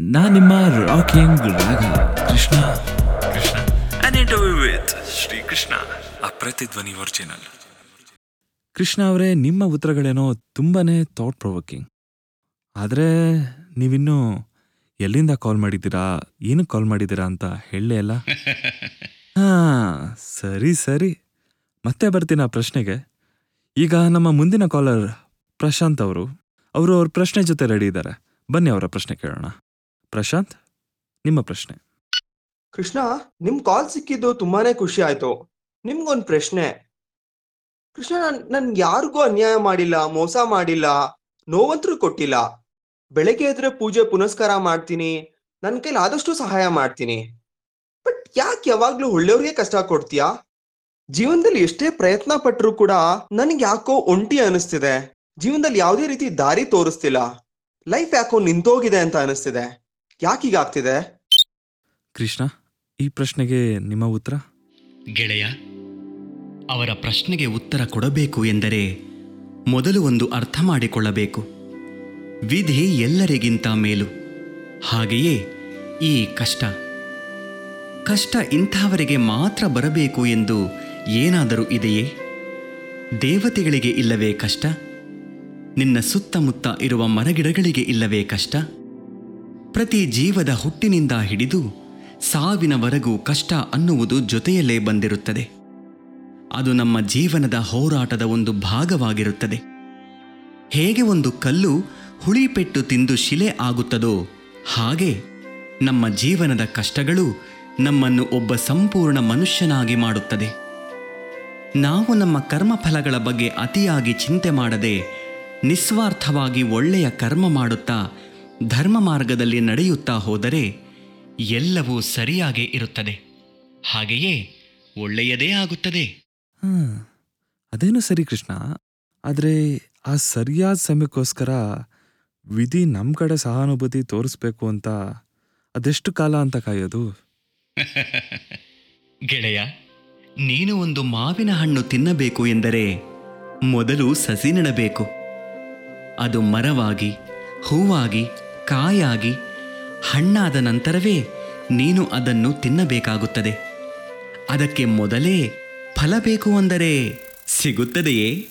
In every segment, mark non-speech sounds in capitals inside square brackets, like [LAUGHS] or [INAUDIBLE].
ನಾ ನಿಮ್ಮ ರಾಕಿಂಗ್ ರಾಗ Krishna. Krishna. An interview with Shrikrishna Krishna Pratidhvani original Krishna ಅವರೇ ನಿಮ್ಮ ಉತ್ತರಗಳೇನೋ ತುಂಬಾನೇ ಥಾಟ್ ಪ್ರೊವೋಕಿಂಗ್ ಆದರೆ ನೀವಿನ್ನೂ ಎಲ್ಲಿಂದ ಕಾಲ್ ಮಾಡಿದ್ದೀರಾ ಏನಕ್ಕೆ ಕಾಲ್ ಮಾಡಿದ್ದೀರಾ ಅಂತ ಹೇಳಲೇ ಅಲ್ಲ [LAUGHS] ಹಾಂ ಸರಿ ಸರಿ. ಮತ್ತೆ ಬರ್ತೀನಿ ಆ ಪ್ರಶ್ನೆಗೆ. ಈಗ ನಮ್ಮ ಮುಂದಿನ ಕಾಲರ್ ಪ್ರಶಾಂತ್ ಅವರು. ಅವರು ಅವ್ರ ಪ್ರಶ್ನೆ ಜೊತೆ ರೆಡಿ ಇದ್ದಾರೆ. ಬನ್ನಿ ಅವರ ಪ್ರಶ್ನೆ ಕೇಳೋಣ. ಪ್ರಶಾಂತ್, ನಿಮ್ಮ ಪ್ರಶ್ನೆ. ಕೃಷ್ಣ, ನಿಮ್ ಕಾಲ್ ಸಿಕ್ಕಿದ್ದು ತುಂಬಾನೇ ಖುಷಿ ಆಯ್ತು. ನಿಮ್ಗೊಂದ್ ಪ್ರಶ್ನೆ. ಕೃಷ್ಣ, ನಾನ್, ನನ್ ಯಾರಿಗೂ ಅನ್ಯಾಯ ಮಾಡಿಲ್ಲ, ಮೋಸ ಮಾಡಿಲ್ಲ, ನೋವಂತ್ರು ಕೊಟ್ಟಿಲ್ಲ. ಬೆಳಗ್ಗೆ ಎದ್ರೆ ಪೂಜೆ ಪುನಸ್ಕಾರ ಮಾಡ್ತೀನಿ, ನನ್ ಕೈಲಿ ಆದಷ್ಟು ಸಹಾಯ ಮಾಡ್ತೀನಿ. ಬಟ್ ಯಾಕೆ ಯಾವಾಗ್ಲೂ ಒಳ್ಳೆಯವ್ರಿಗೆ ಕಷ್ಟ ಕೊಡ್ತೀಯಾ? ಜೀವನದಲ್ಲಿ ಎಷ್ಟೇ ಪ್ರಯತ್ನ ಪಟ್ರು ಕೂಡ ನನ್ಗೆ ಯಾಕೋ ಒಂಟಿ ಅನಿಸ್ತಿದೆ. ಜೀವನದಲ್ಲಿ ಯಾವುದೇ ರೀತಿ ದಾರಿ ತೋರಿಸ್ತಿಲ್ಲ. ಲೈಫ್ ಯಾಕೋ ನಿಂತೋಗಿದೆ ಅಂತ ಅನಿಸ್ತಿದೆ. ಯಾಕೀಗಾಗ್ತಿದೆ? ಕೃಷ್ಣ ಈ ಪ್ರಶ್ನೆಗೆ ನಿಮ್ಮ ಉತ್ತರ? ಗೆಳೆಯ ಅವರ ಪ್ರಶ್ನೆಗೆ ಉತ್ತರ ಕೊಡಬೇಕು ಎಂದರೆ ಮೊದಲು ಒಂದು ಅರ್ಥ ಮಾಡಿಕೊಳ್ಳಬೇಕು. ವಿಧಿ ಎಲ್ಲರಿಗಿಂತ ಮೇಲು. ಹಾಗೆಯೇ ಈ ಕಷ್ಟ. ಕಷ್ಟ ಇಂಥವರಿಗೆ ಮಾತ್ರ ಬರಬೇಕು ಎಂದು ಏನಾದರೂ ಇದೆಯೇ? ದೇವತೆಗಳಿಗೆ ಇಲ್ಲವೇ ಕಷ್ಟ? ನಿನ್ನ ಸುತ್ತಮುತ್ತ ಇರುವ ಮರಗಿಡಗಳಿಗೆ ಇಲ್ಲವೇ ಕಷ್ಟ? ಪ್ರತಿ ಜೀವದ ಹುಟ್ಟಿನಿಂದ ಹಿಡಿದು ಸಾವಿನವರೆಗೂ ಕಷ್ಟ ಅನ್ನುವುದು ಜೊತೆಯಲ್ಲೇ ಬಂದಿರುತ್ತದೆ. ಅದು ನಮ್ಮ ಜೀವನದ ಹೋರಾಟದ ಒಂದು ಭಾಗವಾಗಿರುತ್ತದೆ. ಹೇಗೆ ಒಂದು ಕಲ್ಲು ಹುಳಿಪೆಟ್ಟು ತಿಂದು ಶಿಲೆ ಆಗುತ್ತದೋ ಹಾಗೆ ನಮ್ಮ ಜೀವನದ ಕಷ್ಟಗಳು ನಮ್ಮನ್ನು ಒಬ್ಬ ಸಂಪೂರ್ಣ ಮನುಷ್ಯನಾಗಿ ಮಾಡುತ್ತದೆ. ನಾವು ನಮ್ಮ ಕರ್ಮಫಲಗಳ ಬಗ್ಗೆ ಅತಿಯಾಗಿ ಚಿಂತೆ ಮಾಡದೆ ನಿಸ್ವಾರ್ಥವಾಗಿ ಒಳ್ಳೆಯ ಕರ್ಮ ಮಾಡುತ್ತಾ ಧರ್ಮ ಮಾರ್ಗದಲ್ಲಿ ನಡೆಯುತ್ತಾ ಹೋದರೆ ಎಲ್ಲವೂ ಸರಿಯಾಗೇ ಇರುತ್ತದೆ. ಹಾಗೆಯೇ ಒಳ್ಳೆಯದೇ ಆಗುತ್ತದೆ. ಅದೇನು ಸರಿ ಕೃಷ್ಣ. ಆದರೆ ಆ ಸರಿಯಾದ ಸಮಯಕ್ಕೋಸ್ಕರ ವಿಧಿ ನಮ್ಮ ಕಡೆ ಸಹಾನುಭೂತಿ ತೋರಿಸ್ಬೇಕು ಅಂತ ಅದೆಷ್ಟು ಕಾಲ ಅಂತ ಕಾಯೋದು? [LAUGHS] ಗೆಳೆಯ ನೀನು ಒಂದು ಮಾವಿನ ಹಣ್ಣು ತಿನ್ನಬೇಕು ಎಂದರೆ ಮೊದಲು ಸಸಿ ನೆಡಬೇಕು. ಅದು ಮರವಾಗಿ ಹೂವಾಗಿ ಕಾಯಾಗಿ ಹಣ್ಣಾದ ನಂತರವೇ ನೀನು ಅದನ್ನು ತಿನ್ನಬೇಕಾಗುತ್ತದೆ. ಅದಕ್ಕೆ ಮೊದಲೇ ಫಲ ಬೇಕು ಅಂದರೆ ಸಿಗುತ್ತದೆಯೇ?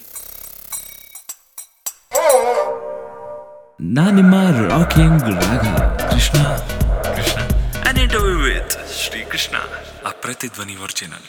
ನಾನಿಮ್ಮ ರಾಕಿಂಗ್ ರಾಗ Krishna. Krishna. An interview with Shrikrishna ಅಪ್ರತಿಧ್ವನಿ ಪ್ರತಿಧ್ವನಿ ಒರಿಜಿನಲ್